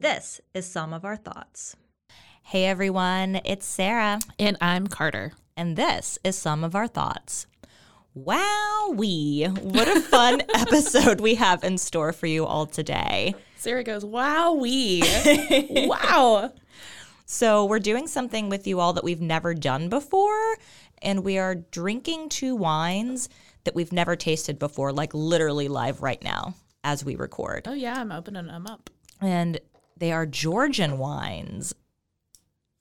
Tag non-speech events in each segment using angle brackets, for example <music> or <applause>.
This is some of our thoughts. Hey everyone, it's Sarah, And I'm Carter. and this is some of our thoughts. Wowee! What a fun <laughs> episode we have in store for you all today. Sarah goes, <laughs> Wow, we. wow. So, we're doing something with you all that we've never done before, and we are drinking two wines that we've never tasted before, like literally live right now as we record. Oh, yeah, I'm opening them up. And they are Georgian wines.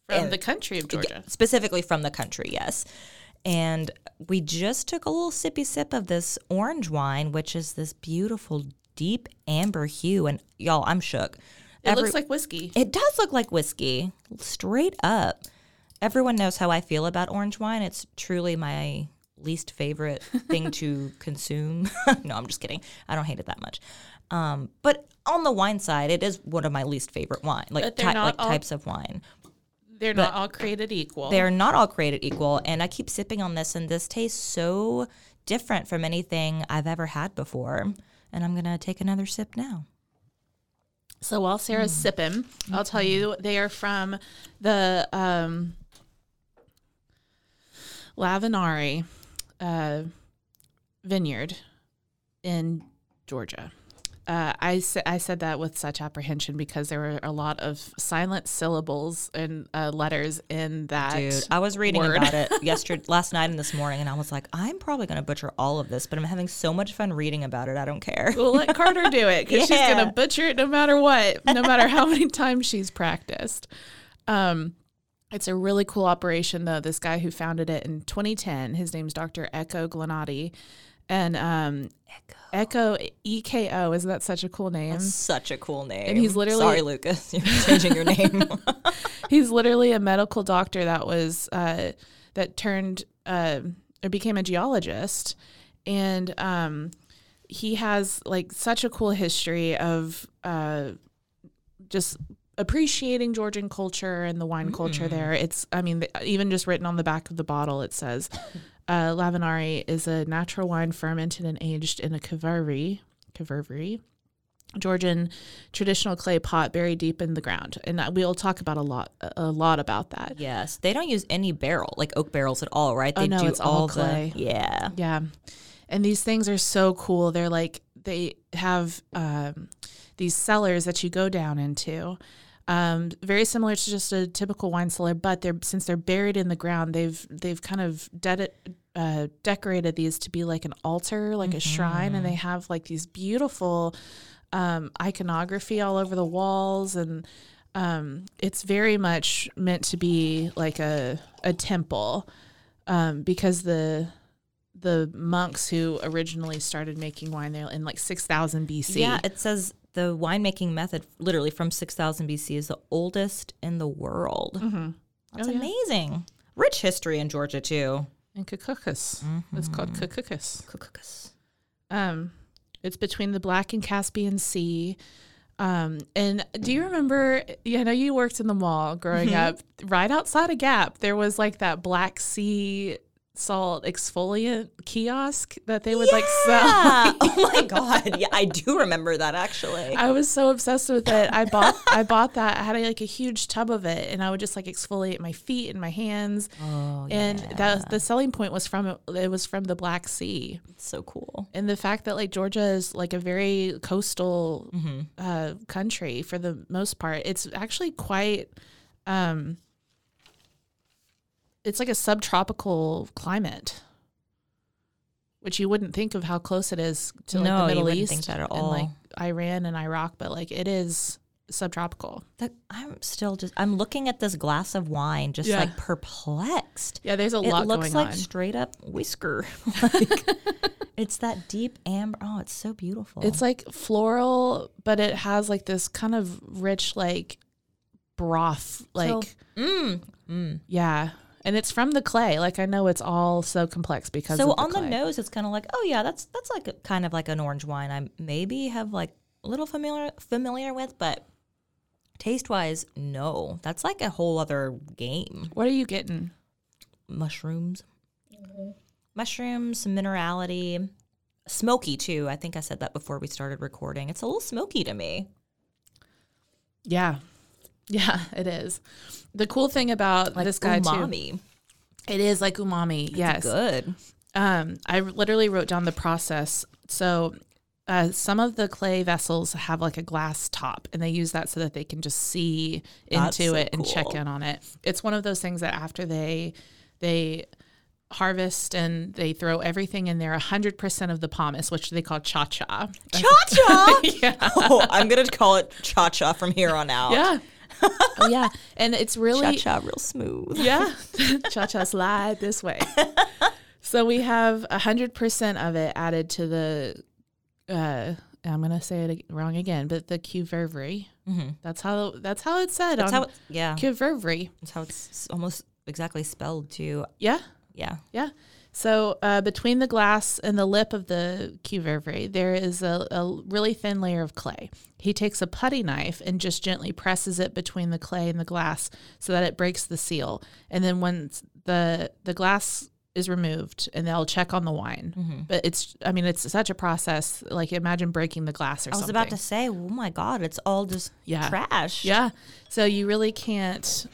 From And- the country of Georgia. specifically from the country, yes. And we just took a little sippy sip of this orange wine, which is this beautiful deep amber hue. And y'all, I'm shook. It Every- looks like whiskey. it does look like whiskey, straight up. Everyone knows how I feel about orange wine. It's truly my least favorite <laughs> thing to consume. <laughs> no, I'm just kidding. I don't hate it that much. Um, but on the wine side, it is one of my least favorite wine, like, But ty- like all- types of wine. They're not all created equal. They're not all created equal. And I keep sipping on this, and this tastes so different from anything I've ever had before. And I'm going to take another sip now. So while Sarah's sipping, I'll tell you they are from the um, Lagvinari uh, vineyard in Georgia. Uh, I, I said that with such apprehension because there were a lot of silent syllables and uh, letters in that. Dude, I was reading word. about it <laughs> yesterday, last night and this morning, and I was like, I'm probably going to butcher all of this, but I'm having so much fun reading about it. I don't care. We'll let Carter do it because she's gonna <laughs> butcher it no matter what, no matter how many times she's practiced. Um, it's a really cool operation though. This guy who founded it in 2010, his name's Dr. Eko Glonti, and um, Eko E K O. Isn't that such a cool name? Such a cool name. And he's literally- Sorry, Lucas. <laughs> You're changing your name. <laughs> He's literally a medical doctor that was uh, that turned uh, or became a geologist, and um, he has like such a cool history of uh, just appreciating Georgian culture and the wine culture there. It's, I mean, even just written on the back of the bottle, it says, uh, Lagvinari is a natural wine fermented and aged in a caverary, Georgian traditional clay pot buried deep in the ground. And we'll talk about a lot, a lot about that. yes. They don't use any barrel, like oak barrels at all, right? They Oh, no, do it's all the- clay. yeah. Yeah. And these things are so cool. They're like, they have um, these cellars that you go down into. Um, very similar to just a typical wine cellar, but they're since they're buried in the ground, they've they've kind of de- uh, decorated these to be like an altar, like a shrine, and they have like these beautiful um, iconography all over the walls, and um, it's very much meant to be like a a temple um, because the the monks who originally started making wine there in like 6000 BC. Yeah, it says the winemaking method, literally from 6000 BC, is the oldest in the world. Mm-hmm. That's Oh, yeah. amazing. Rich history in Georgia, too. And Kukukus. It's called Kukukus. Um, it's between the Black and Caspian Sea. Um, and do you remember? Yeah, I know you worked in the mall growing up. Right outside of Gap, there was like that Black Sea salt exfoliant kiosk that they would like sell. <laughs> <laughs> Oh my god. Yeah, I do remember that actually. I was so obsessed with it. I bought I bought that. I had like a huge tub of it, and I would just like exfoliate my feet and my hands. Oh, and that the selling point was from it was from the Black Sea, It's so cool. and the fact that like Georgia is like a very coastal Mm-hmm. uh, country for the most part. It's actually quite. Um, it's like a subtropical climate, which you wouldn't think of how close it is to like No, the Middle East think that at and like. Iran and Iraq, but like it is subtropical. That, I'm still just I'm looking at this glass of wine just Yeah. like perplexed. Yeah, there's a it lot It looks like on. straight up whisker. <laughs> <laughs> like it's that deep amber. Oh, it's so beautiful. It's like floral, but it has like this kind of rich like broth, like mm, mm. yeah. And it's from the clay. Like I know it's all so complex because So of the on the nose, it's kind of like, oh yeah, that's that's like a, kind of like an orange wine. I maybe have like a little familiar familiar with, but taste wise, no. That's like a whole other game. What are you getting? Mushrooms, mm-hmm. mushrooms, some minerality, smoky too. I think I said that before we started recording. It's a little smoky to me. Yeah. <laughs> Yeah, it is. The cool thing about Like this guy too, it is like umami. yes. Good. Um, I literally wrote down the process. So, uh, some of the clay vessels have like a glass top, and they use that so that they can just see That's into so it and check in on it. It's one of those things that after they they harvest and they throw everything in there, hundred percent of the pomace, which they call cha cha. Cha cha. <laughs> yeah, <laughs> oh, I'm gonna call it cha cha from here on out. yeah, oh, yeah, and it's really cha, cha real smooth. Yeah. <laughs> Cha cha slide this way. so we have a hundred percent of it added to the uh I'm gonna say it wrong again, but the Cuververy. Mm-hmm. That's how that's how it's said That's on how. It, yeah. Cuververy. That's how it's almost exactly spelled too. Yeah. Yeah. Yeah. So uh, between the glass and the lip of the Cuververy, there is a, a really thin layer of clay. He takes a putty knife and just gently presses it between the clay and the glass so that it breaks the seal. And then once the the glass is removed, and they'll check on the wine. Mm-hmm. But it's, I mean, it's such a process. Like imagine breaking the glass or something. I was something. about to say, oh my god, it's all just Yeah. trash. Yeah. So you really can't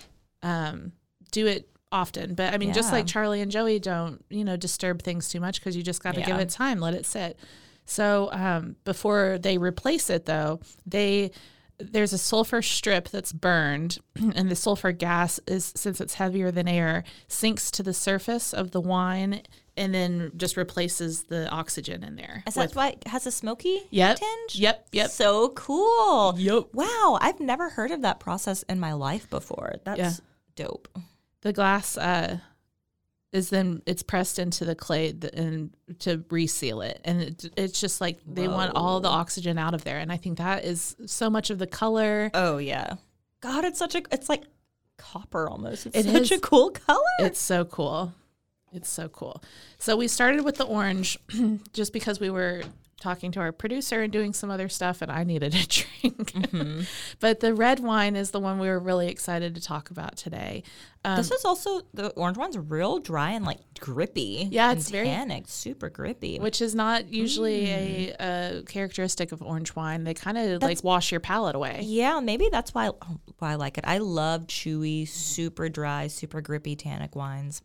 um, do it often. But I mean, just like Charlie and Joey don't, you know, disturb things too much because you just got to give it time, let it sit. So um, before they replace it, though, they there's a sulfur strip that's burned, <clears throat> and the sulfur gas is since it's heavier than air, sinks to the surface of the wine and then just replaces the oxygen in there. Is that why it has a smoky Yep. tinge? Yep. Yep. So cool. Yep. Wow, I've never heard of that process in my life before. That's Yeah. dope. The glass uh, is then it's pressed into the clay th- and to reseal it and it, it's just like they want all the oxygen out of there and i think that is so much of the color Oh yeah. God, it's such a it's like copper almost. It's It such is. a cool color. it's so cool it's so cool so we started with the orange <clears throat> just because we were talking to our producer and doing some other stuff and i needed a <laughs> drink Mm-hmm. <laughs> but the red wine is the one we were really excited to talk about today um, this is also the orange one's real dry and like grippy. Yeah, it's very- tannic, super grippy. which is not usually Mm. a, a characteristic of orange wine. They kind of like wash your palate away. Yeah, maybe that's why why I like it. I love chewy, super dry, super grippy tannic wines.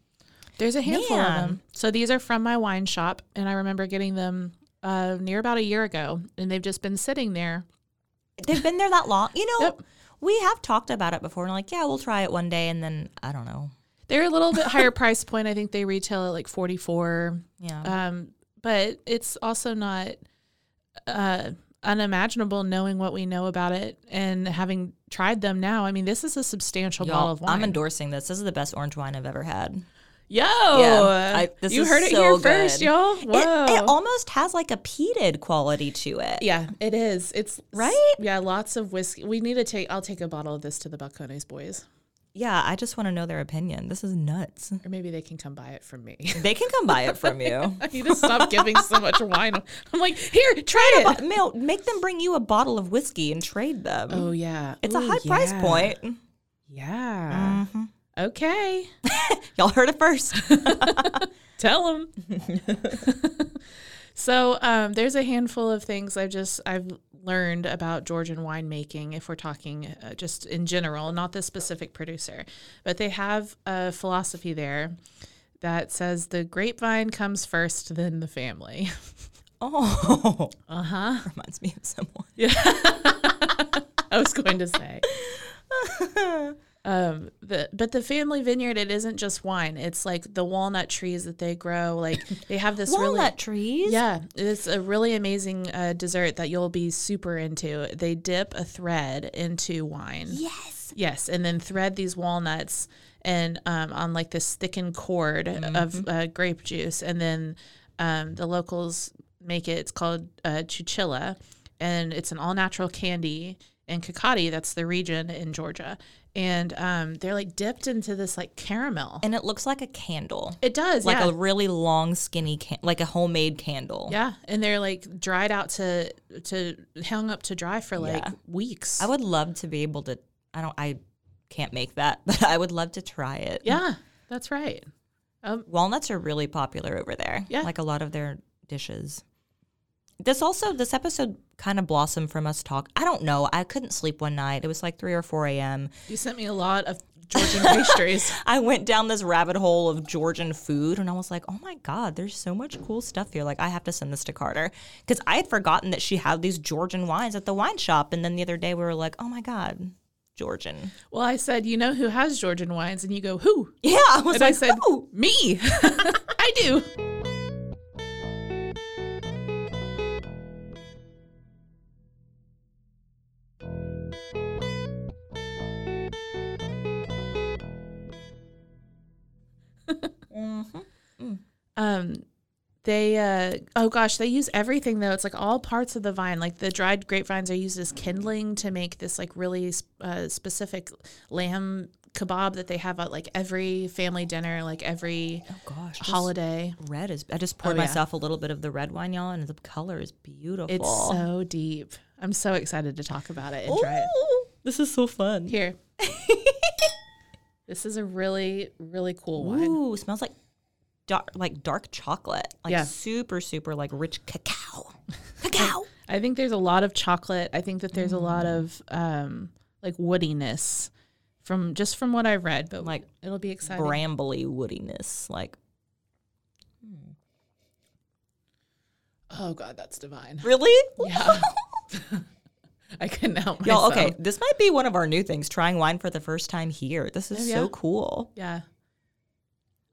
There's a handful of them. So these are from my wine shop, and I remember getting them uh, near about a year ago, and they've just been sitting there. They've been there that long. You know, Yep. we have talked about it before and like, yeah, we'll try it one day and then I don't know. They're a little bit higher <laughs> price point. I think they retail at like 44. Yeah. Um, but it's also not uh, unimaginable knowing what we know about it and having tried them now. I mean, this is a substantial bottle Y'all, of wine. I'm endorsing this. This is the best orange wine I've ever had. Yo, I- this you heard it so here first, good. y'all. It, Whoa. it almost has like a peated quality to it. Yeah, it is. It's Right? Yeah, lots of whiskey. We need to take. I'll take a bottle of this to the Balcones boys, Yeah, I just want to know their opinion. This is nuts. or maybe they can come buy it from me. <laughs> They can come buy it from you. <laughs> I need to stop giving so much wine. I'm like, here, try it. But, Mil- make them bring you a bottle of whiskey and trade them. Oh yeah, it's a Ooh, high price yeah. point. Yeah. Mm-hmm. Okay. <laughs> Y'all heard it first. <laughs> Tell them. <laughs> so um, there's a handful of things I've just I've learned about Georgian winemaking. If we're talking uh, just in general, not the specific producer, but they have a philosophy there that says the grapevine comes first, then the family. Oh, Uh huh. reminds me of someone. Yeah. I was going to say. Um, the, but the family vineyard, it isn't just wine. It's like the walnut trees that they grow. Like <laughs> they have this really Walnut trees. Yeah, it's a really amazing uh, dessert that you'll be super into. They dip a thread into wine. Yes. Yes, and then thread these walnuts and um, on like this thickened cord of uh, grape juice, and then um, the locals make it. It's called uh, churchkhela, and it's an all natural candy in Kakheti. That's the region in Georgia, and um, they're like dipped into this like caramel. And it looks like a candle. It does, like yeah. a really long, skinny, can- like a homemade candle. Yeah, and they're like dried out to to hung up to dry for like Yeah. weeks. I would love to be able to. I don't. I can't make that, <laughs> but I would love to try it. yeah, that's right. Um, Walnuts are really popular over there. Yeah. Like a lot of their dishes. This also, this episode kind of blossomed from us talk. I don't know. I couldn't sleep one night. It was like 3 or 4 a.m. you sent me a lot of Georgian pastries. <laughs> I went down this rabbit hole of Georgian food and I was like, oh my God, there's so much cool stuff here. Like, I have to send this to Carter. Because I had forgotten that she had these Georgian wines at the wine shop. And then the other day we were like, oh my God, Georgian. Well, I said, you know who has Georgian wines, and you go, who? Yeah. I was And I like, said, "Who?" me. <laughs> I do. <laughs> Um, they uh oh gosh, they use everything though. It's like all parts of the vine. Like the dried grapevines are used as kindling to make this like really uh, specific lamb kebab that they have at like every family dinner, like every Oh gosh. holiday. Red is, I just poured Oh, yeah. myself a little bit of the red wine, y'all, and the color is beautiful. It's so deep. I'm so excited to talk about it and try it. This is so fun. Here. <laughs> this is a really, really cool wine. Ooh, smells like dark, like dark chocolate, like Yeah. super, super like rich cacao. <laughs> Cacao. I think there's a lot of chocolate. I think that there's a lot of um like woodiness from just from what I've read, but Like like it'll be exciting. Brambly woodiness, like Oh god, that's divine. really. Yeah. <laughs> <laughs> <laughs> I couldn't help myself. Y'all, okay, this might be one of our new things. Trying wine for the first time here. This is Oh, yeah. so cool. Yeah.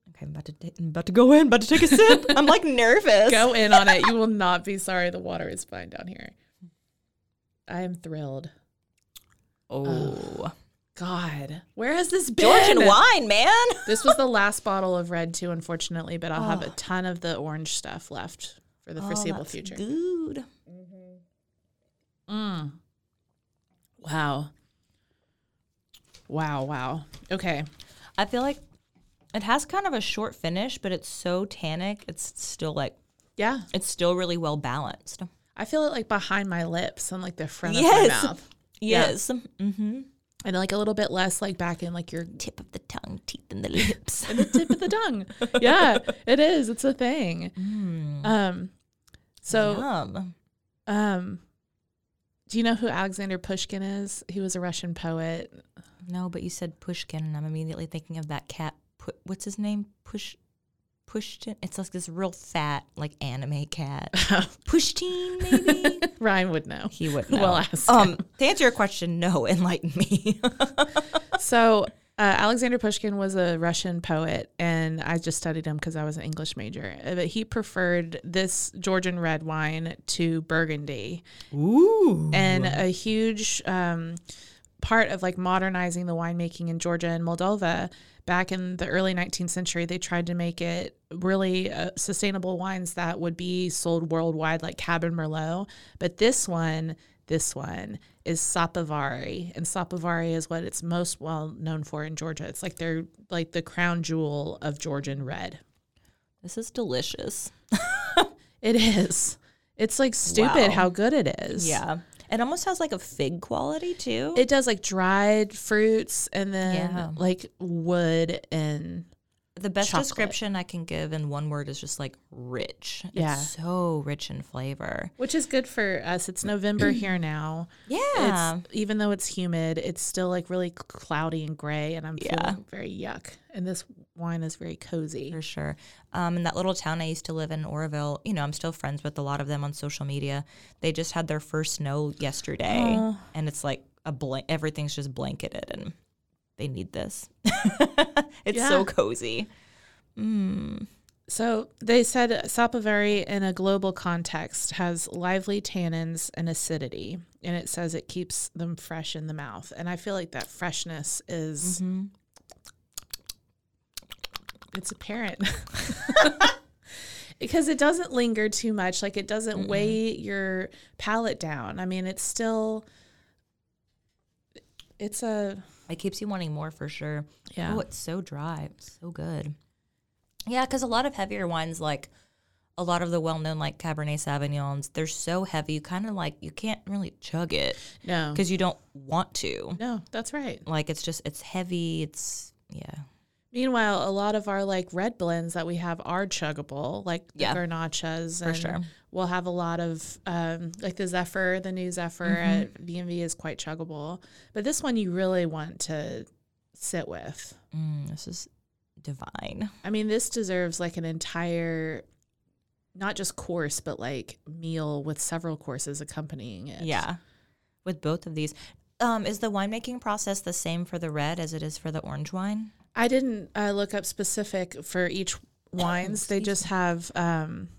Okay, I'm about to, ta- I'm about to go in. About to take a sip. I'm like <laughs> nervous. Go in on it. You will <laughs> not be sorry. The water is fine down here. I am thrilled. Oh, God, where has this been? Georgian wine, man. This was the last bottle of red too, unfortunately, but I'll have a ah. ton of the orange stuff left for the oh, foreseeable Oh, that's future. Good. Mm-hmm. Mm. Wow. Wow, wow. Okay. I feel like it has kind of a short finish, but it's so tannic. It's still like Yeah. it's still really well balanced. I feel it like behind my lips and like the front Yes. of my mouth. <laughs> Yeah. Yes. Mm-hmm. And like a little bit less like back in like your Tip of the tongue, teeth in the lips. <laughs> and the tip of the tongue. Yeah, it is. It's a thing. Mm. Um so Yum. um do you know who Alexander Pushkin is? He was a Russian poet. No, but you said Pushkin, and I'm immediately thinking of that cat. Pu- what's his name? Push. Pushtin. It's like this real fat, like anime cat. <laughs> Pushtin, maybe. <laughs> Ryan would know. he would <laughs> know. Well ask. Um, to answer your question, no. Enlighten me. So uh, Alexander Pushkin was a Russian poet, and I just studied him because I was an English major. Uh, But he preferred this Georgian red wine to Burgundy, Ooh. and a huge um, part of like modernizing the winemaking in Georgia and Moldova. Back in the early 19th century, they tried to make it really uh, sustainable wines that would be sold worldwide, like Cabernet Merlot. But this one, this one is Sapovari, and Sapovari is what it's most well known for in Georgia. It's like they're like the crown jewel of Georgian red. This is delicious. <laughs> It is. It's like stupid Wow. how good it is. Yeah. It almost has like a fig quality too. It does like dried fruits and then Yeah. like wood and the best chocolate. description I can give in one word is just like rich. Yeah. It's so rich in flavor. Which is good for us. It's November <clears throat> here now. Yeah. It's even though it's humid, it's still like really cloudy and gray, and I'm Yeah. feeling very yuck. And this wine is very cozy. For sure. Um, in that little town I used to live in, Oroville, you know, I'm still friends with a lot of them on social media. They just had their first snow yesterday, and it's like a blank. Everything's just blanketed, and they need this. <laughs> it's Yeah. so cozy. Mm. So they said Sapaveri in a global context has lively tannins and acidity, and it says it keeps them fresh in the mouth. And I feel like that freshness is mm-hmm. it's apparent <laughs> because it doesn't linger too much. Like it doesn't weigh your palate down. I mean, it's still it's a It keeps you wanting more for sure. Yeah. Oh, it's so dry. It's so good. Yeah, because a lot of heavier wines, like a lot of the well-known like Cabernet Sauvignons, they're so heavy. You kind of like you can't really chug it no, because you don't want to. no, that's right. Like it's just it's heavy. It's yeah. Meanwhile, a lot of our like red blends that we have are chuggable, like the Yeah. Garnachas. And sure. We'll have a lot of um, like the Zephyr, the new Zephyr Mm-hmm. at VMV is quite chuggable. But this one you really want to sit with. Mm, this is divine. I mean, this deserves like an entire, not just course, but like meal with several courses accompanying it. Yeah, with both of these. Um, is the winemaking process the same for the red as it is for the orange wine? I didn't uh, look up specific for each wines. they just have, um,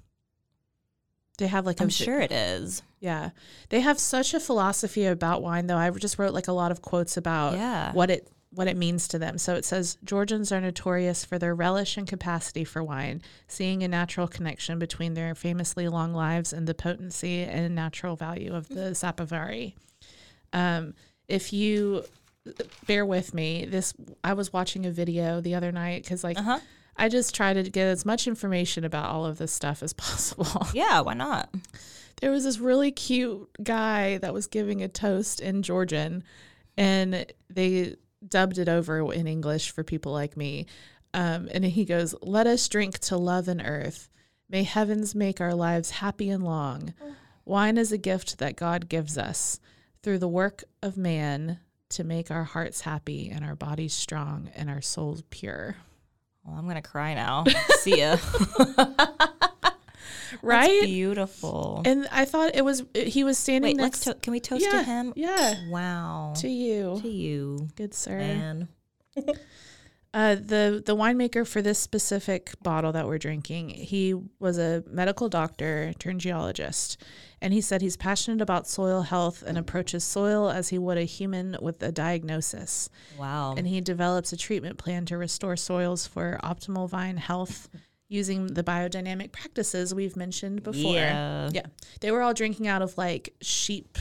they have like I'm vi- sure it is. Yeah. They have such a philosophy about wine though. I just wrote like a lot of quotes about Yeah. what it what it means to them. So it says Georgians are notorious for their relish and capacity for wine, seeing a natural connection between their famously long lives and the potency and natural value of the Sapovari. Um, if you bear with me, this I was watching a video the other night because like Uh-huh. I just try to get as much information about all of this stuff as <laughs> possible. Yeah, why not? there was this really cute guy that was giving a toast in Georgian, and they dubbed it over in English for people like me. Um, and he goes, Let us drink to love and earth. May heavens make our lives happy and long. Wine is a gift that God gives us through the work of man to make our hearts happy and our bodies strong and our souls pure. Well, I'm gonna cry now. <laughs> See ya. Right? Beautiful. And I thought it was, he was standing Wait, let's next to- can we toast yeah, to him? Yeah. Wow. To you. To you, Good sir. man. <laughs> Uh, the the winemaker for this specific bottle that we're drinking, he was a medical doctor turned geologist, and he said he's passionate about soil health and approaches soil as he would a human with a diagnosis. Wow. And he develops a treatment plan to restore soils for optimal vine health <laughs> using the biodynamic practices we've mentioned before. Yeah. yeah, they were all drinking out of like sheep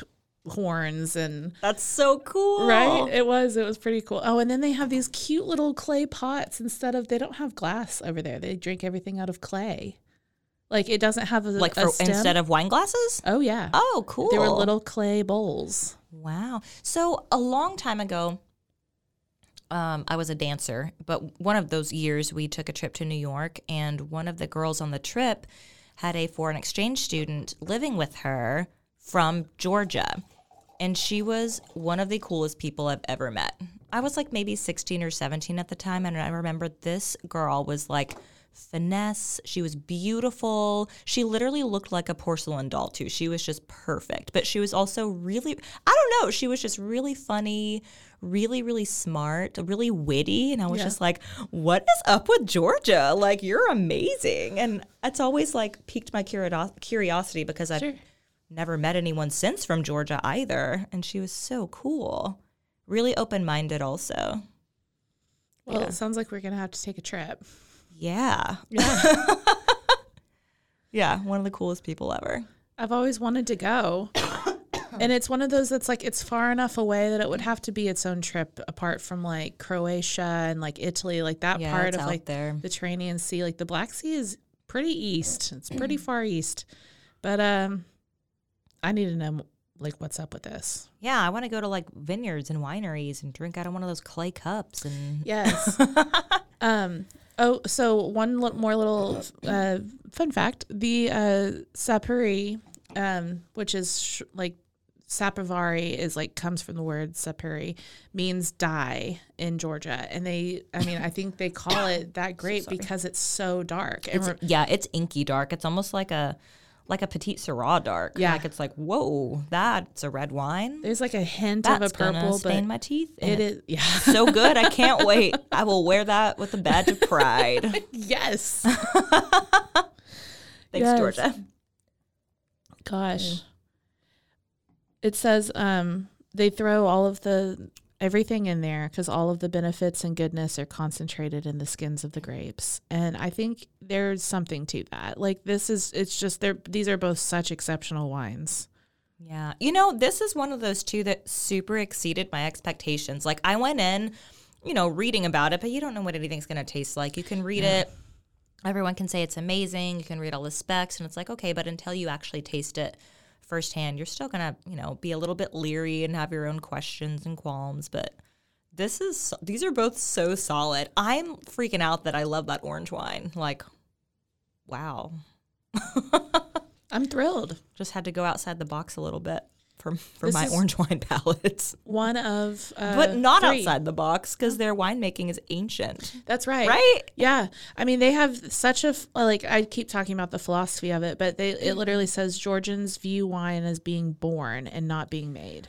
horns and That's so cool. Right? It was. It was pretty cool. Oh, and then they have these cute little clay pots instead of they don't have glass over there. They drink everything out of clay. Like it doesn't have a Like a for stem. instead of wine glasses? Oh yeah. Oh, cool. They were little clay bowls. Wow. So a long time ago, um, I was a dancer, but one of those years we took a trip to New York, and one of the girls on the trip had a foreign exchange student living with her from Georgia. And she was one of the coolest people I've ever met. I was like maybe 16 or 17 at the time, and I remember this girl was like finesse. She was beautiful. She literally looked like a porcelain doll, too. She was just perfect. But she was also really, I don't know, she was just really funny, really, really smart, really witty. And I was Yeah. just like, what is up with Georgia? Like, you're amazing. And it's always like piqued my curiosity because I've Sure. Never met anyone since from Georgia either. And she was so cool. Really open minded, also. Well, it sounds like we're gonna have to take a trip. Yeah. Yeah. <laughs> Yeah. One of the coolest people ever. I've always wanted to go. <coughs> And it's one of those that's like it's far enough away that it would have to be its own trip apart from like Croatia and like Italy, like that Yeah, part of like there. the Mediterranean Sea. Like the Black Sea is pretty east. It's pretty Mm. far east. But um I need to know like what's up with this. Yeah. I want to go to like vineyards and wineries and drink out of one of those clay cups. And Yes. <laughs> um Oh, so one li- more little uh, fun fact: the uh, sapuri, um, which is sh- like sapavari, is like comes from the word sapuri, means dye in Georgia, and they, I mean, I think they call it that <coughs> grape because it's so dark. And It's, we're- yeah, it's inky dark. It's almost like a like a petite Syrah dark. Yeah. like it's like whoa, that's a red wine. there's like a hint That's of a purple, stain my teeth. and it is <laughs> yeah. so good. I can't wait. <laughs> I will wear that with a badge of pride. <laughs> yes. Thanks, Yes. Georgia. Gosh. It says um they throw all of the everything in there because all of the benefits and goodness are concentrated in the skins of the grapes. And I think there's something to that. Like this is it's just they're these are both such exceptional wines. Yeah. You know, this is one of those two that super exceeded my expectations. Like I went in, you know, reading about it, but you don't know what anything's going to taste like. You can read it. Everyone can say it's amazing. You can read all the specs and it's like, okay, but until you actually taste it firsthand, you're still going to, you know, be a little bit leery and have your own questions and qualms, but this is these are both so solid. I'm freaking out that I love that orange wine. Like wow. <laughs> I'm thrilled. Just had to go outside the box a little bit for for This my orange <laughs> wine palate. One of uh, but not three. outside the box because their winemaking is ancient. That's right. Right? Yeah. I mean, they have such a like I keep talking about the philosophy of it, but they it literally says Georgians view wine as being born and not being made.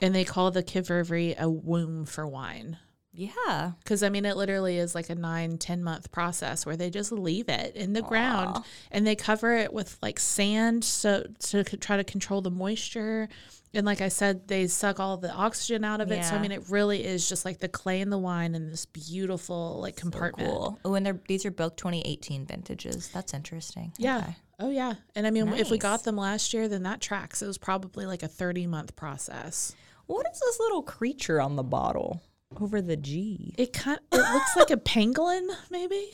And they call the Kvevri a womb for wine. Yeah. Because I mean, it literally is like a nine, 10 month process where they just leave it in the ground and they cover it with like sand so to try to control the moisture. And like I said, they suck all the oxygen out of it. So I mean, it really is just like the clay and the wine in this beautiful like compartment. Cool. Oh, and they're these are both 2018 vintages. That's interesting. Yeah. Okay. Oh yeah. And I mean, if we got them last year, then that tracks. It was probably like a 30 month process. What is this little creature on the bottle over the G? It kind it looks like a pangolin, maybe.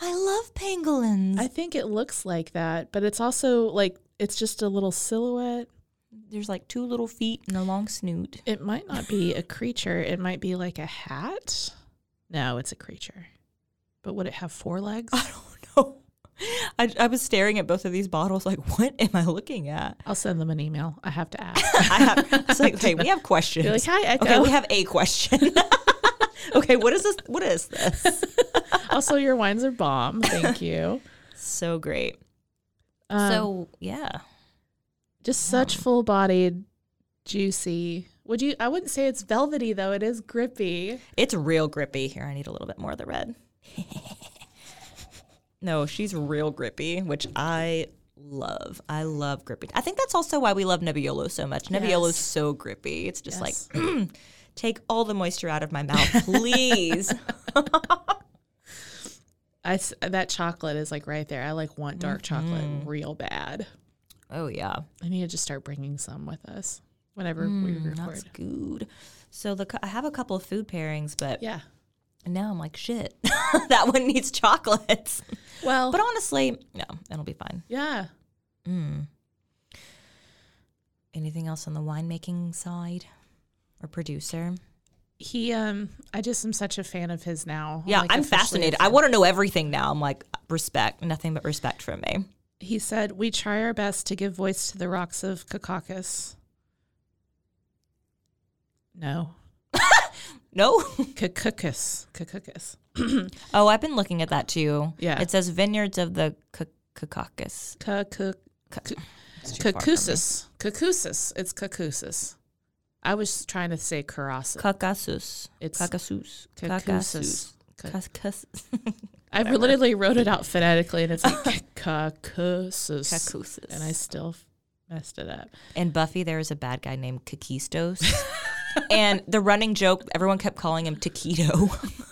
I love pangolins. I think it looks like that, but it's also like it's just a little silhouette. There's like two little feet and a long snoot. It might not be a creature. It might be like a hat. No, it's a creature. But would it have four legs? I don't know. I, I was staring at both of these bottles like, what am I looking at? I'll send them an email. I have to ask. <laughs> I have, it's like, okay, we have questions. Be like, hi, Eko. Okay, we have a question. <laughs> okay, what is this? What is this? <laughs> also, your wines are bomb. Thank you. So great. Um, so yeah, just such full bodied, juicy. Would you? I wouldn't say it's velvety though. It is grippy. it's real grippy. Here, I need a little bit more of the red. No, she's real grippy, which I love. I love grippy. I think that's also why we love Nebbiolo so much. Nebbiolo's Yes. so grippy. It's just Yes. like, <clears throat> take all the moisture out of my mouth, please. <laughs> <laughs> I that chocolate is like right there. I like want dark chocolate Mm-hmm. real bad. oh yeah. I need to just start bringing some with us whenever we Mm, That's good. So the I have a couple of food pairings, but Yeah. Now I'm like, shit, <laughs> that one needs chocolates. Well, But honestly, no, it'll be fine. yeah. Mm. Anything else on the winemaking side or producer? He um I just am such a fan of his now. Yeah, like, I'm fascinated. I want to know everything now. I'm like, respect, nothing but respect from me. He said, "We try our best to give voice to the rocks of Kakakis." No, No. <laughs> Kakukis, Kakukis. <clears throat> oh, I've been looking at that too. Yeah. It says vineyards of the Caucasus. Kakusis, Kakusis. It's Kakusis. I was trying to say Karasis. Caucasus. It's Caucasus. Kakusis. Caucasus. <laughs> I literally wrote it out phonetically, and it's like <laughs> Kakusis, Caucasus. and I still messed it up. In Buffy, there is a bad guy named Kakistos. And the running joke, everyone kept calling him Taquito. <laughs>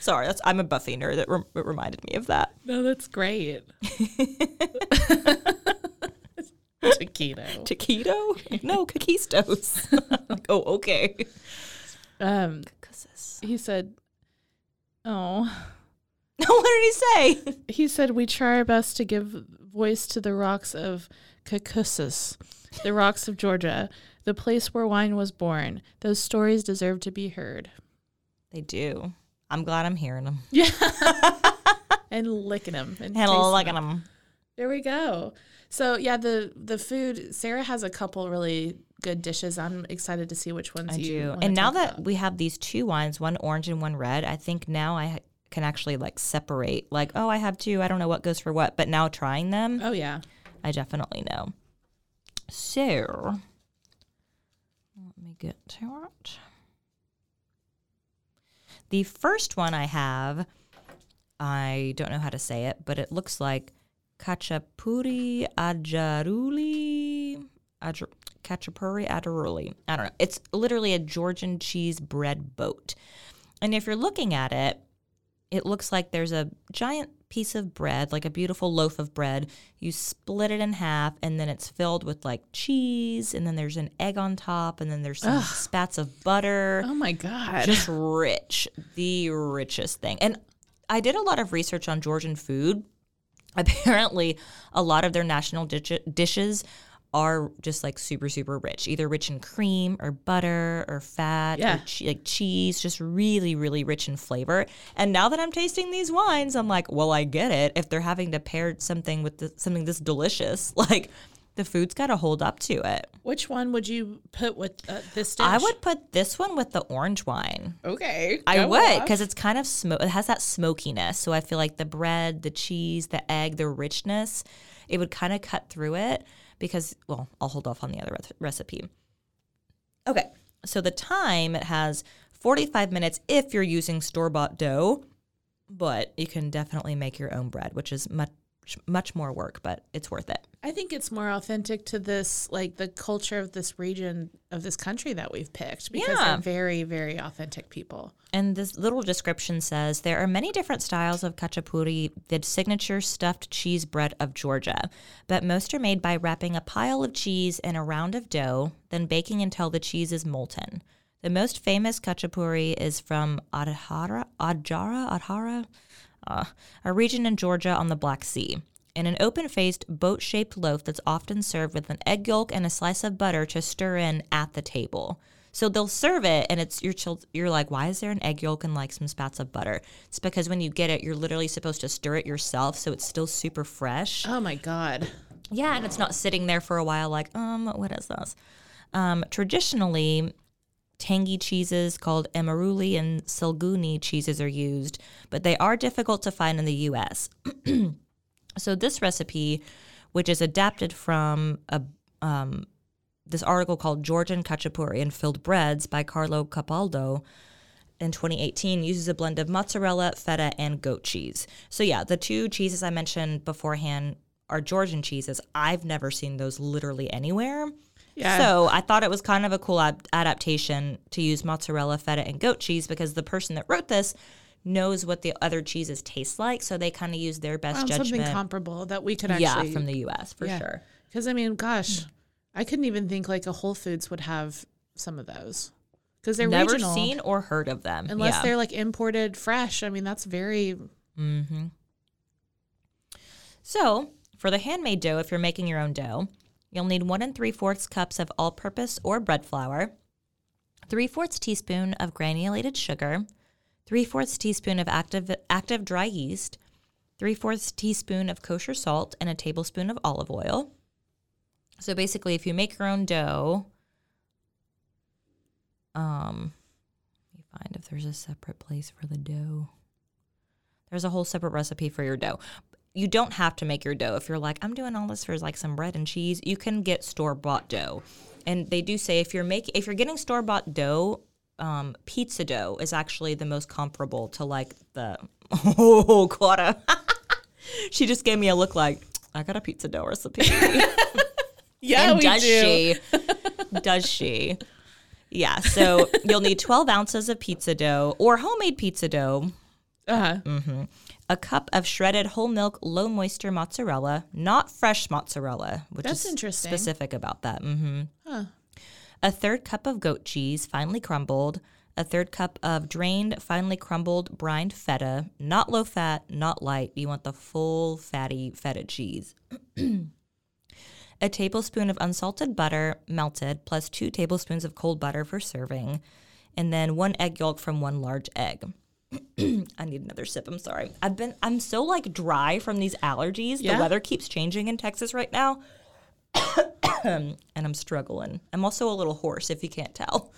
Sorry, that's I'm a Buffy nerd. That rem- it reminded me of that. No, that's great. <laughs> Taquito. Taquito? <laughs> No, Kakistos. like, oh, okay. Um, he said, "Oh." No, what did he say? He said, We try our best to give voice to the rocks of Caucasus, the rocks of Georgia, the place where wine was born. Those stories deserve to be heard. They do. I'm glad I'm hearing them. <laughs> Yeah. <laughs> and licking them and, And tasting them. them. There we go. So yeah, the the food. Sarah has a couple really good dishes. I'm excited to see which ones I you. do. And now that about. we have these two wines, one orange and one red, I think now I can actually like separate. Like, oh, I have two. I don't know what goes for what. But now trying them, oh yeah, I definitely know. So, get to it. The first one I have, I don't know how to say it, but it looks like Khachapuri Adjaruli. Ajar, Khachapuri Adaruli. I don't know. It's literally a Georgian cheese bread boat. And if you're looking at it, it looks like there's a giant piece of bread, like a beautiful loaf of bread. You split it in half, and then it's filled with like cheese, and then there's an egg on top, and then there's some spats of butter. oh my god, Just rich, the richest thing. And I did a lot of research on Georgian food. Apparently, a lot of their national dish- dishes are just like super, super rich, either rich in cream or butter or fat Yeah. or che- like cheese, just really, really rich in flavor. And now that I'm tasting these wines, I'm like, well, I get it. If they're having to pair something with the, something this delicious, <laughs> like the food's got to hold up to it. which one would you put with uh, this dish? I would put this one with the orange wine. Okay, I would because it's kind of smoke. It has that smokiness, so I feel like the bread, the cheese, the egg, the richness, it would kind of cut through it. Because well, I'll hold off on the other re- recipe. Okay, so the time it has 45 minutes if you're using store bought dough, but you can definitely make your own bread, which is much much more work, but it's worth it. I think it's more authentic to this, like the culture of this region of this country that we've picked, because Yeah. they're very, very authentic people. And this little description says there are many different styles of khachapuri, the signature stuffed cheese bread of Georgia, but most are made by wrapping a pile of cheese in a round of dough, then baking until the cheese is molten. The most famous khachapuri is from Adhara, Adjara, Adhara, uh, a region in Georgia on the Black Sea. In an open faced, boat shaped loaf that's often served with an egg yolk and a slice of butter to stir in at the table. So they'll serve it, and it's your child. you're like, why is there an egg yolk and like some spats of butter? It's because when you get it, you're literally supposed to stir it yourself, so it's still super fresh. Oh my god. Yeah, and it's not sitting there for a while like, um, what is this? Um, traditionally, tangy cheeses called Imeruli and Sulguni cheeses are used, but they are difficult to find in the US. <clears throat> so this recipe, which is adapted from a um, this article called Georgian Khachapuri and Filled Breads by Carlo Capaldo in 2018 uses a blend of mozzarella, feta, and goat cheese. So yeah, the two cheeses I mentioned beforehand are Georgian cheeses. I've never seen those literally anywhere. Yeah. So I thought it was kind of a cool ad- adaptation to use mozzarella, feta, and goat cheese because the person that wrote this knows what the other cheeses taste like. So they kind of use their best Found judgment. something comparable that we could actually yeah, from the U.S. for Yeah. sure. Because I mean, gosh, I couldn't even think like a Whole Foods would have some of those because they're Never regional. seen or heard of them. unless yeah. they're like imported fresh. I mean, that's very Mm-hmm. So, for the handmade dough, if you're making your own dough, you'll need one and three fourths cups of all purpose or bread flour, three fourths teaspoon of granulated sugar, three fourths teaspoon of active, active dry yeast, three fourths teaspoon of kosher salt, and a tablespoon of olive oil. So, basically, if you make your own dough, um, let me find if there's a separate place for the dough. There's a whole separate recipe for your dough. You don't have to make your dough. If you're like, I'm doing all this for like some bread and cheese, you can get store bought dough. And they do say if you're making if you're getting store bought dough, um, pizza dough is actually the most comparable to like the <laughs> oh Clara. <laughs> she just gave me a look like I got a pizza dough recipe. <laughs> yeah. and does she? does she? Yeah. So you'll need 12 ounces of pizza dough or homemade pizza dough Uh-huh. A cup of shredded whole milk low moisture mozzarella, not fresh mozzarella, which That's is interesting. specific about that. hmm Huh. A third cup of goat cheese, finely crumbled. A third cup of drained, finely crumbled brined feta, not low fat, not light. You want the full fatty feta cheese. <clears throat> a tablespoon of unsalted butter, melted, plus two tablespoons of cold butter for serving, and then one egg yolk from one large egg. <clears throat> I need another sip. I'm sorry. I've been I'm so like dry from these allergies. Yeah? The weather keeps changing in Texas right now. <coughs> and I'm struggling. I'm also a little hoarse if you can't tell.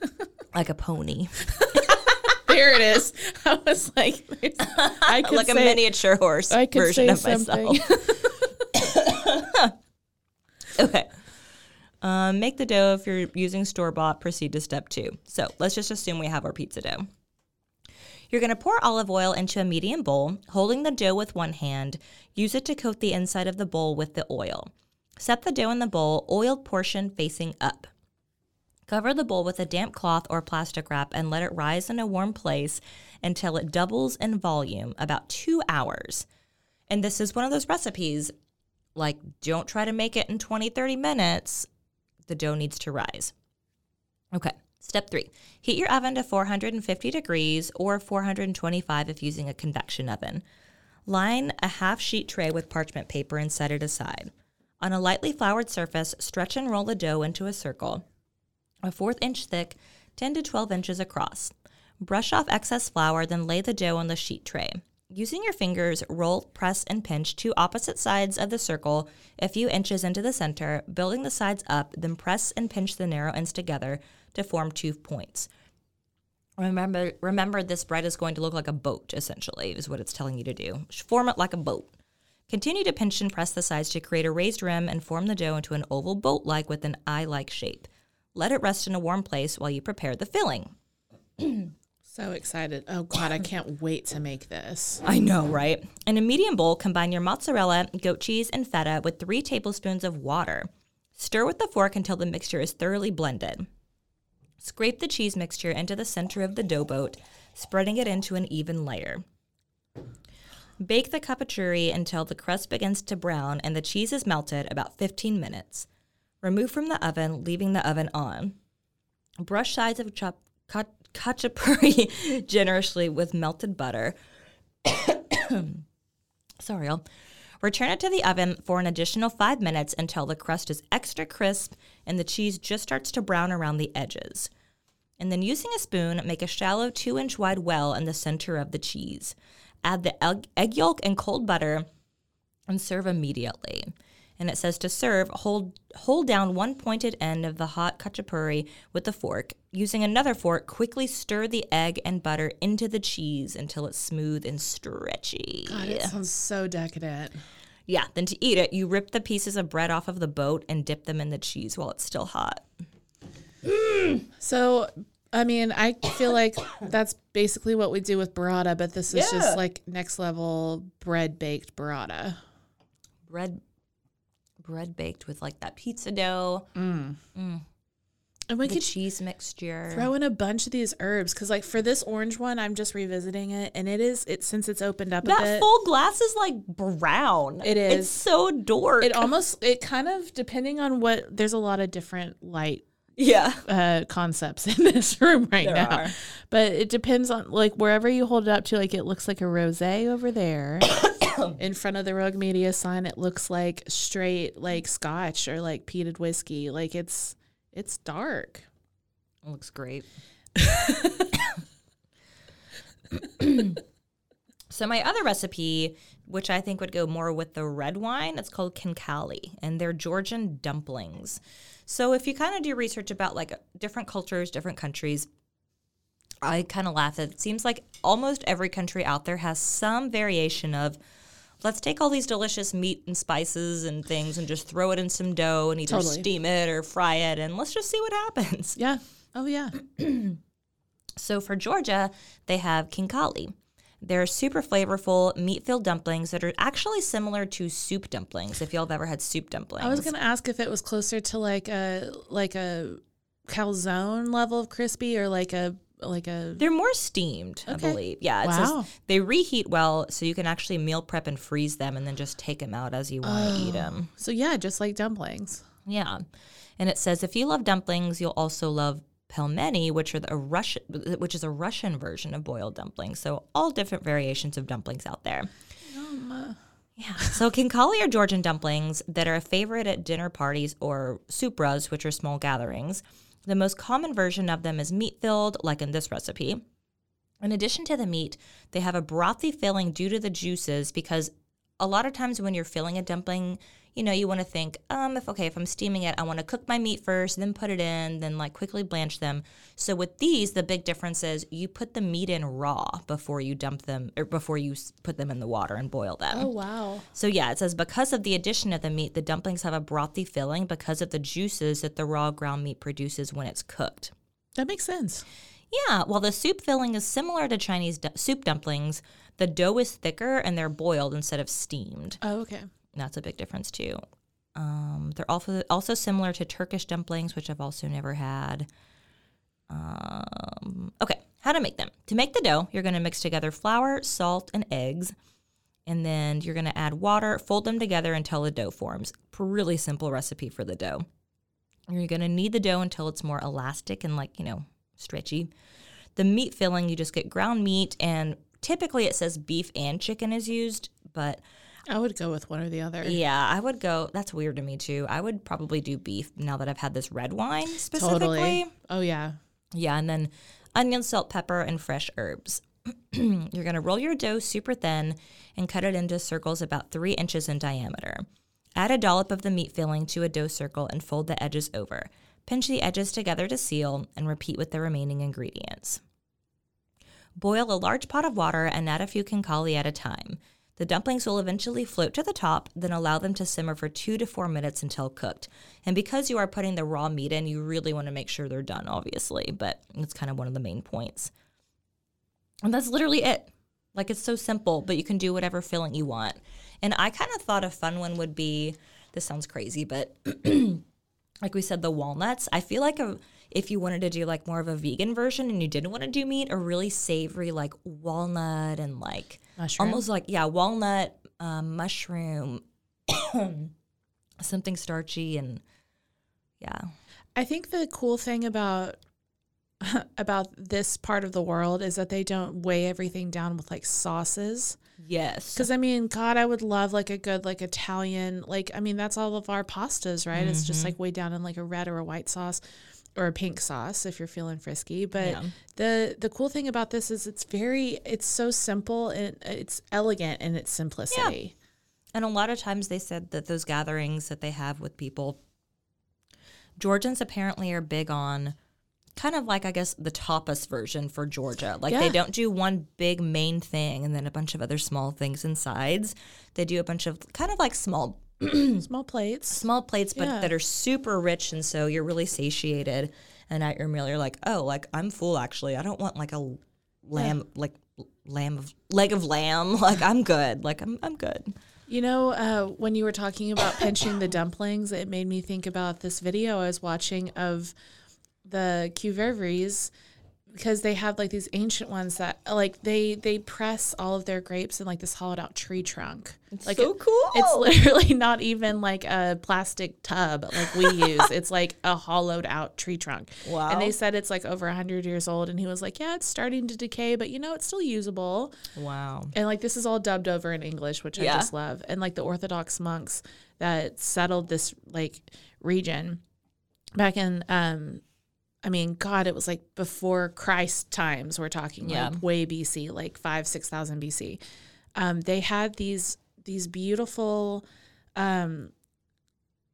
<laughs> like a pony. <laughs> There it is. I was like, I <laughs> could like a say, miniature horse I could version say of something. myself. <coughs> okay. Um, make the dough if you're using store bought. Proceed to step two. So let's just assume we have our pizza dough. You're going to pour olive oil into a medium bowl, holding the dough with one hand. Use it to coat the inside of the bowl with the oil. Set the dough in the bowl, oiled portion facing up. Cover the bowl with a damp cloth or plastic wrap and let it rise in a warm place until it doubles in volume, about two hours. And this is one of those recipes like, don't try to make it in 20, 30 minutes. The dough needs to rise. Okay. Step three heat your oven to 450 degrees or 425 if using a convection oven. Line a half sheet tray with parchment paper and set it aside. On a lightly floured surface, stretch and roll the dough into a circle, a fourth inch thick, 10 to 12 inches across. Brush off excess flour, then lay the dough on the sheet tray. Using your fingers, roll, press, and pinch two opposite sides of the circle a few inches into the center, building the sides up, then press and pinch the narrow ends together to form two points. Remember, remember this bread is going to look like a boat, essentially, is what it's telling you to do. Form it like a boat. Continue to pinch and press the sides to create a raised rim and form the dough into an oval boat like with an eye like shape. Let it rest in a warm place while you prepare the filling. <clears throat> So excited. Oh God, I can't wait to make this. <laughs> I know, right? In a medium bowl, combine your mozzarella, goat cheese, and feta with three tablespoons of water. Stir with the fork until the mixture is thoroughly blended. Scrape the cheese mixture into the center of the dough boat, spreading it into an even layer. Bake the khachapuri until the crust begins to brown and the cheese is melted about 15 minutes. Remove from the oven, leaving the oven on. Brush sides of chop, cut, khachapuri <laughs> generously with melted butter. <coughs> Sorry, I'll return it to the oven for an additional five minutes until the crust is extra crisp and the cheese just starts to brown around the edges. And then using a spoon, make a shallow two inch wide well in the center of the cheese. Add the egg, egg yolk and cold butter and serve immediately. And it says to serve, hold hold down one pointed end of the hot khachapuri with a fork. Using another fork, quickly stir the egg and butter into the cheese until it's smooth and stretchy. God, it sounds so decadent. Yeah, then to eat it, you rip the pieces of bread off of the boat and dip them in the cheese while it's still hot. Mm. So, I mean, I feel like that's basically what we do with burrata, but this is Yeah. just like next level bread baked burrata. Bread bread baked with like that pizza dough, Mm. Mm. And we the could cheese mixture. throw in a bunch of these herbs because, like, for this orange one, I'm just revisiting it, and it is it since it's opened up a that bit. full glass is like brown. It is. It's so dork. it almost it kind of depending on what there's a lot of different light yeah. uh, concepts <laughs> in this room right There now. are. But it depends on like wherever you hold it up to, like it looks like a rosé over there. <coughs> in front of the Rogue Media sign, it looks like straight like Scotch or like peated whiskey. Like it's it's dark. It looks great. <coughs> so my other recipe, which I think would go more with the red wine, it's called khinkali, and they're Georgian dumplings. So if you kind of do research about like different cultures, different countries, I kind of laugh. It seems like almost every country out there has some variation of let's take all these delicious meat and spices and things and just throw it in some dough and either Totally. steam it or fry it and let's just see what happens. Yeah. Oh yeah. <clears throat> So for Georgia, they have khinkali. They're super flavorful, meat-filled dumplings that are actually similar to soup dumplings. If y'all have ever had soup dumplings, I was gonna ask if it was closer to like a like a calzone level of crispy or like a like a They're more steamed, I believe. Yeah, Wow. they reheat well, so you can actually meal prep and freeze them, and then just take them out as you want to eat oh. them. so yeah, just like dumplings. Yeah, and it says if you love dumplings, you'll also love pelmeni, which are the Russian, which is a Russian version of boiled dumplings. So all different variations of dumplings out there. Yeah. So khinkali are Georgian dumplings that are a favorite at dinner parties or supras, which are small gatherings. The most common version of them is meat filled, like in this recipe. In addition to the meat, they have a brothy filling due to the juices because a lot of times when you're filling a dumpling, you know, you want to think, um, if okay, if I'm steaming it, I want to cook my meat first, then put it in, then like quickly blanch them. So with these, the big difference is you put the meat in raw before you dump them or before you put them in the water and boil them. Oh wow. So yeah, it says because of the addition of the meat, the dumplings have a brothy filling because of the juices that the raw ground meat produces when it's cooked. That makes sense. Yeah, while the soup filling is similar to Chinese du- soup dumplings, the dough is thicker and they're boiled instead of steamed. Oh, okay. That's a big difference too. Um, they're also also similar to Turkish dumplings, which I've also never had. Um, okay, how to make them? To make the dough, you're going to mix together flour, salt, and eggs, and then you're going to add water. Fold them together until the dough forms. Really simple recipe for the dough. You're going to knead the dough until it's more elastic and like you know stretchy. The meat filling, you just get ground meat, and typically it says beef and chicken is used, but I would go with one or the other. yeah, I would go. That's weird to me too. I would probably do beef now that I've had this red wine specifically. Totally. Oh yeah. Yeah, and then onion, salt, pepper, and fresh herbs. <clears throat> You're gonna roll your dough super thin and cut it into circles about three inches in diameter. Add a dollop of the meat filling to a dough circle and fold the edges over. Pinch the edges together to seal and repeat with the remaining ingredients. Boil a large pot of water and add a few khinkali at a time. The dumplings will eventually float to the top, then allow them to simmer for two to four minutes until cooked. And because you are putting the raw meat in, you really want to make sure they're done, obviously, but it's kind of one of the main points. And that's literally it. Like it's so simple, but you can do whatever filling you want. And I kind of thought a fun one would be this sounds crazy, but <clears throat> like we said, the walnuts. I feel like a, if you wanted to do like more of a vegan version and you didn't want to do meat, a really savory like walnut and like Mushroom. almost like yeah walnut um, mushroom <coughs> something starchy and yeah I think the cool thing about <laughs> about this part of the world is that they don't weigh everything down with like sauces. yes Because I mean, God, I would love like a good like Italian like I mean that's all of our pastas, right? It's just like weighed down in like a red or a white sauce or a pink sauce if you're feeling frisky. But Yeah. the the cool thing about this is it's very it's so simple and it's elegant in its simplicity. And a lot of times they said that those gatherings that they have with people, Georgians apparently are big on kind of like, I guess, the tapas version for Georgia. Like they don't do one big main thing and then a bunch of other small things and sides. They do a bunch of kind of like small <clears throat> Small plates. small plates, but Yeah. that are super rich, and so you're really satiated. And at your meal, you're like, oh, like I'm full. Actually, I don't want like a lamb, like lamb of leg of lamb. <laughs> Like I'm good. Like I'm I'm good. You know, uh, when you were talking about pinching the dumplings, it made me think about this video I was watching of the Kvevris because they have like these ancient ones that like they they press all of their grapes in like this hollowed out tree trunk. It's like so cool. It's literally <laughs> not even like a plastic tub like we use. It's like a hollowed out tree trunk. Wow. And they said it's like over 100 years old and he was like, "Yeah, it's starting to decay, but you know, it's still usable." Wow. And like this is all dubbed over in English, which I just love. And like the Orthodox monks that settled this like region back in um I mean, God, it was like before Christ times. We're talking Yeah. like way BC, like five, six thousand BC. Um, they had these these beautiful um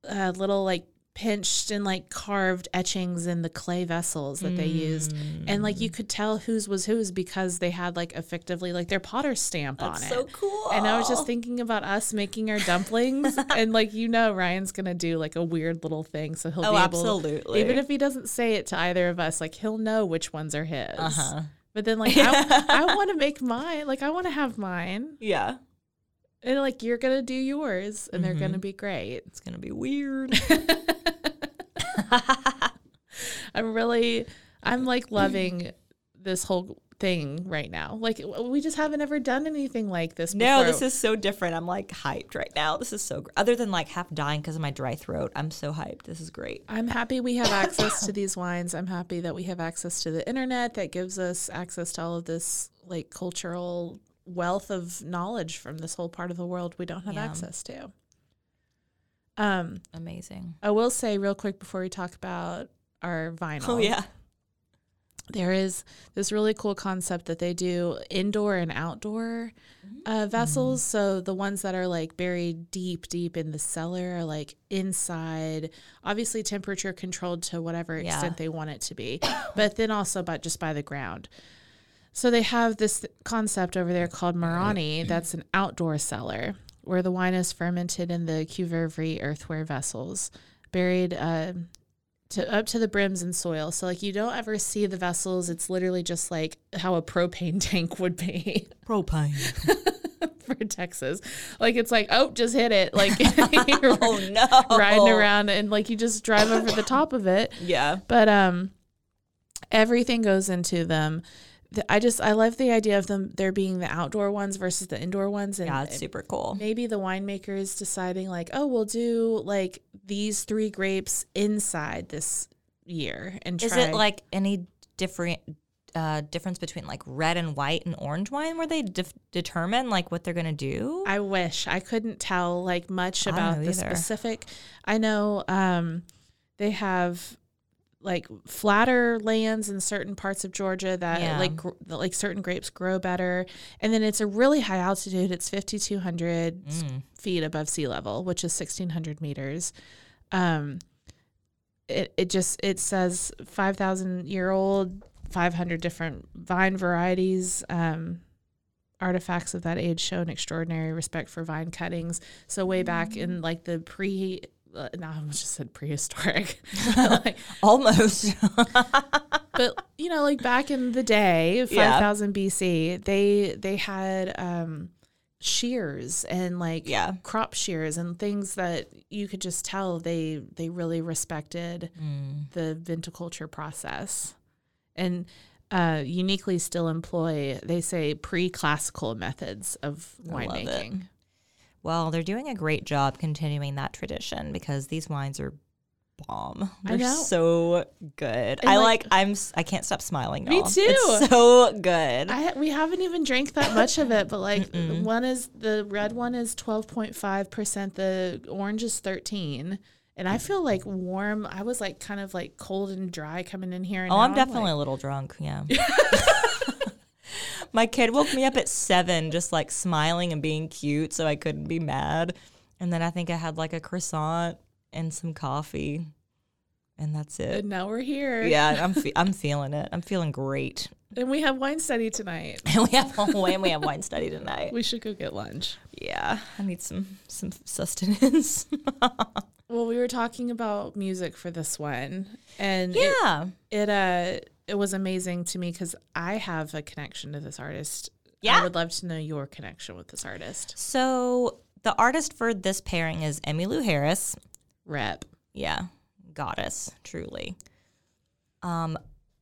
uh, little like pinched and like carved etchings in the clay vessels that they used and like you could tell whose was whose because they had like effectively like their potter stamp on That's it so cool. and I was just thinking about us making our dumplings, <laughs> and like you know, Ryan's gonna do like a weird little thing, so he'll Oh, be able, absolutely. even if he doesn't say it to either of us, like he'll know which ones are his. Uh-huh. But then, like, <laughs> I, I want to make mine. Like, I want to have mine, Yeah. and like you're gonna do yours, and they're Mm-hmm. gonna be great. It's gonna be weird. <laughs> <laughs> I'm really, I'm like loving this whole thing right now. Like, we just haven't ever done anything like this. Before. no, this is so different. I'm like hyped right now. This is so. Gr- Other than like half dying because of my dry throat, I'm so hyped. This is great. I'm happy we have <coughs> access to these wines. I'm happy that we have access to the internet that gives us access to all of this like cultural wealth of knowledge from this whole part of the world we don't have Yeah. access to. Um, Amazing. I will say real quick before we talk about our vinyl. Oh yeah. there is this really cool concept that they do indoor and outdoor uh, vessels. So the ones that are like buried deep, deep in the cellar are like inside, obviously temperature controlled to whatever Yeah. extent they want it to be, <coughs> but then also but just by the ground. So they have this concept over there called Marani. <coughs> That's an outdoor cellar where the wine is fermented in the Kvevri earthware vessels, buried uh, to up to the brims in soil. So like you don't ever see the vessels. It's literally just like how a propane <laughs> tank would be Propane. <laughs> for Texas. Like it's like oh, just hit it. Like <laughs> oh no. riding around and like you just drive over the top of it. Yeah. But um, everything goes into them. The- I just I love the idea of them there being the outdoor ones versus the indoor ones, and Yeah, it's super cool. maybe the winemakers deciding like, oh, we'll do like these three grapes inside this year, and Is try. it like any different uh, difference between like red and white and orange wine where they def- determine like what they're gonna do? I wish I couldn't tell like much about the either. specific. I know um, they have like flatter lands in certain parts of Georgia that Yeah. like like certain grapes grow better, and then it's a really high altitude. It's fifty two hundred Mm. feet above sea level, which is sixteen hundred meters. Um, it it just it says five thousand year old, five hundred different vine varieties. Um, artifacts of that age show an extraordinary respect for vine cuttings. So way back in like the pre. Uh, no, I just said prehistoric. like, <laughs> <laughs> Almost. <laughs> but you know, like back in the day, five thousand Yeah. BC, they they had um, shears and like Yeah. crop shears and things that you could just tell they they really respected Mm. the viticulture process, and uh, uniquely still employ they say pre-classical methods of I love it. winemaking. Well, they're doing a great job continuing that tradition because these wines are bomb. They're so good. And, I like- like, I'm I can't stop smiling. Me y'all. too. It's so good. I, we haven't even drank that much of it, but like Mm-mm. one is the red one is twelve point five percent, the orange is thirteen, and I feel like warm. I was like kind of like cold and dry coming in here. And oh, I'm definitely like- a little drunk. Yeah. <laughs> My kid woke me up at seven, just like smiling and being cute, so I couldn't be mad. And then I think I had like a croissant and some coffee, and that's it. and now we're here. Yeah, I'm <laughs> fe- I'm feeling it. I'm feeling great. and we have wine study tonight. And <laughs> we have and we have wine study tonight. We should go get lunch. Yeah, I need some some sustenance. <laughs> Well, we were talking about music for this one, and it, yeah, it uh it was amazing to me because I have a connection to this artist. Yeah. I would love to know your connection with this artist. So the artist for this pairing is Emmylou Harris. Rep. Yeah, goddess, truly. Um,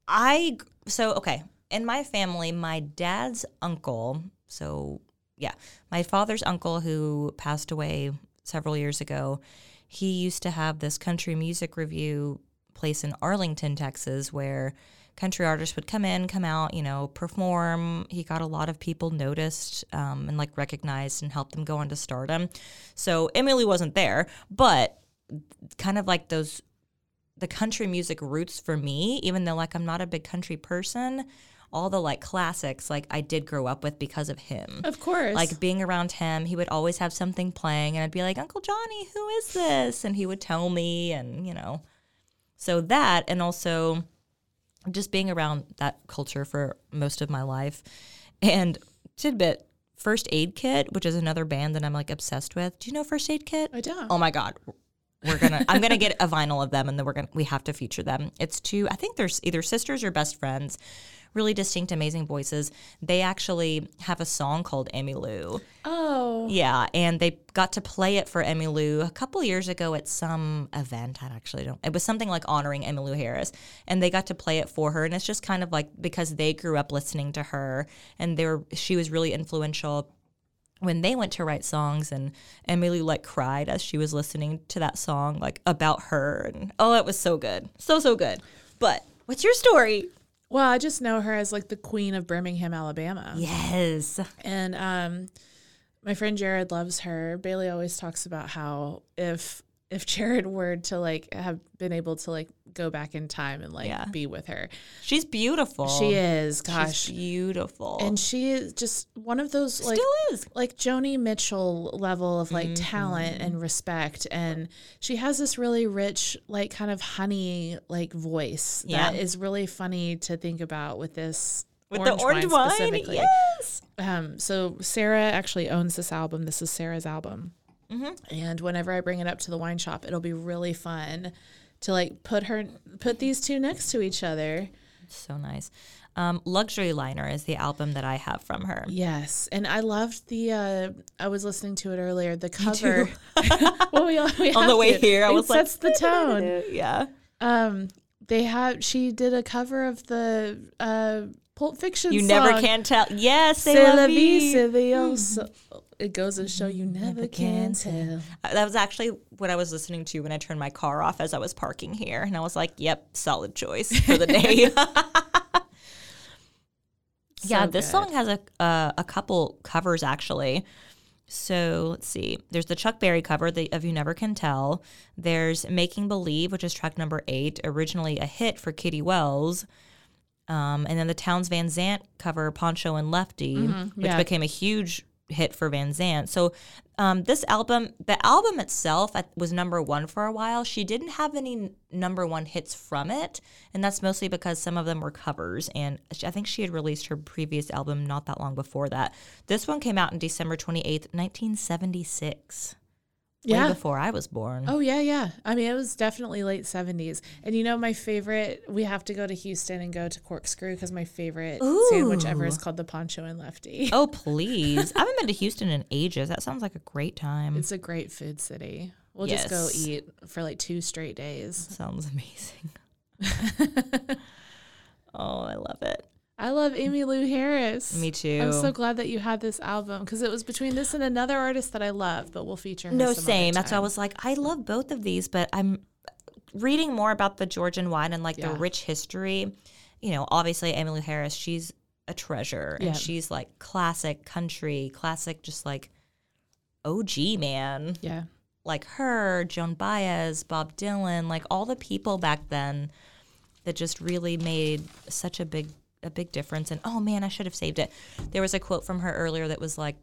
I so okay. In my family, my dad's uncle. So yeah, my father's uncle who passed away several years ago. He used to have this country music review place in Arlington, Texas, where country artists would come in, come out, you know, perform. He got a lot of people noticed um, and like recognized and helped them go on to stardom. So Emily wasn't there, but kind of like those the country music roots for me, even though like I'm not a big country person, all the like classics like I did grow up with because of him. Of course. Like being around him, he would always have something playing and I'd be like, "Uncle Johnny, who is this?" and he would tell me and, you know. So that and also just being around that culture for most of my life. And tidbit, First Aid Kit, which is another band that I'm like obsessed with. Do you know First Aid Kit? I don't. Oh my god. We're gonna I'm gonna get a vinyl of them and then we're gonna we have to feature them. It's two I think they're either sisters or best friends. Really distinct, amazing voices. They actually have a song called Emmylou. Oh. Yeah, and they got to play it for Emmylou a couple years ago at some event. I actually don't. It was something like honoring Emmylou Harris, and they got to play it for her. And it's just kind of like because they grew up listening to her, and they were she was really influential when they went to write songs and Emily like cried as she was listening to that song like about her and oh it was so good so so good but what's your story Well, I just know her as like the queen of Birmingham, Alabama. yes And um, my friend Jared loves her. Bailey always talks about how if if Jared were to like have been able to like go back in time and like Yeah. be with her. She's beautiful. She is, She's gosh. beautiful. and she is just one of those like still is. like Joni Mitchell level of like talent and respect and she has this really rich like kind of honey like voice that Yeah. is really funny to think about with this With the orange wine wine, specifically. yes. Um, so Sarah actually owns this album. This is Sarah's album. Mm-hmm. And whenever I bring it up to the wine shop, it'll be really fun to like put her put these two next to each other. So nice. Um, Luxury Liner is the album that I have from her. Yes, and I loved the. Uh, I was listening to it earlier. The cover. <laughs> well, we, we <laughs> On the way to. here, I It was like, sets the tone. Yeah. Um, they have. She did a cover of the uh, Pulp Fiction. You never can tell. Yes, they love vie, you. c'est the also. It goes to show you never can tell. Uh, That was actually what I was listening to when I turned my car off as I was parking here. And I was like, yep, solid choice for the day. <laughs> <laughs> yeah, this good. song has a uh, a couple covers actually. So let's see. There's the Chuck Berry cover the, of "You Never Can Tell." There's "Making Believe," which is track number eight, originally a hit for Kitty Wells. Um, and then the Townes Van Zandt cover "Pancho and Lefty," which Mm-hmm. yeah. became a huge hit for Van Zandt. So um, this album, the album itself was number one for a while. She didn't have any number one hits from it, and that's mostly because some of them were covers. And I think she had released her previous album not that long before that. This one came out in December 28th, 1976 yeah. Way before I was born. Oh yeah, yeah. I mean, it was definitely late seventies. And you know, my favorite. We have to go to Houston and go to Corkscrew because my favorite Ooh. sandwich ever is called the Poncho and Lefty. <laughs> Oh please! I haven't been to Houston in ages. That sounds like a great time. It's a great food city. We'll yes. just go eat for like two straight days. Sounds amazing. <laughs> oh, I love it. I love Emmylou Harris. Me too. I'm so glad that you had this album because it was between this and another artist that I love, but we'll feature. No, same. That's why I was like, I love both of these, but I'm reading more about the Georgian wine and like Yeah. the rich history. You know, obviously Emily Harris, she's a treasure and she's like classic country, classic, just like OG man. Yeah. Like her, Joan Baez, Bob Dylan, like all the people back then that just really made such a big a big difference. And oh man, I should have saved it. There was a quote from her earlier that was like,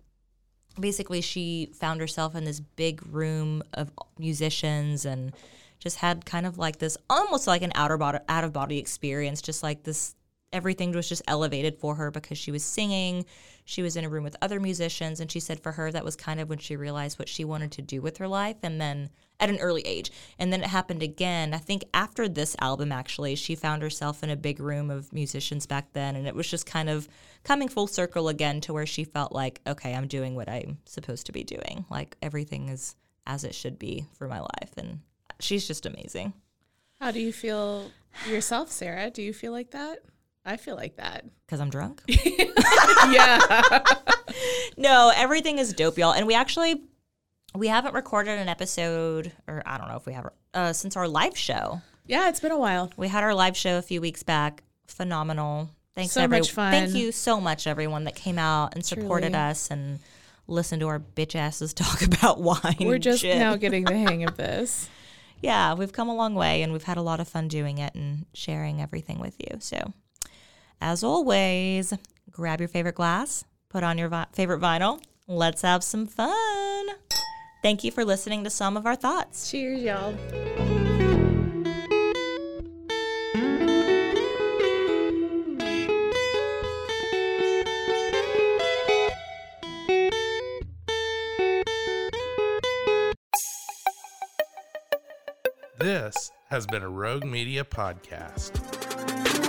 basically she found herself in this big room of musicians and just had kind of like this almost like an outer body out of body experience just like this everything was just elevated for her because she was singing. She was in a room with other musicians and she said for her that was kind of when she realized what she wanted to do with her life and then at an early age. And then it happened again. I think after this album actually she found herself in a big room of musicians back then and it was just kind of coming full circle again to where she felt like okay i'm doing what i'm supposed to be doing. Like everything is as it should be for my life and she's just amazing. How do you feel yourself, Sarah? Do you feel like that? I feel like that. <laughs> because i'm drunk yeah. <laughs> no, everything is dope, y'all. And we actually we haven't recorded an episode, or I don't know if we have, uh, since our live show. Yeah, it's been a while. We had our live show a few weeks back. Phenomenal. Thanks, So every- much fun. Thank you so much, everyone that came out and supported Truly. us and listened to our bitch asses <laughs> talk about wine. We're just shit. now getting the hang of this. yeah, we've come a long way and we've had a lot of fun doing it and sharing everything with you. So, as always, grab your favorite glass, put on your vi- favorite vinyl. Let's have some fun. Thank you for listening to some of our thoughts. Cheers, y'all. This has been a Rogue Media podcast.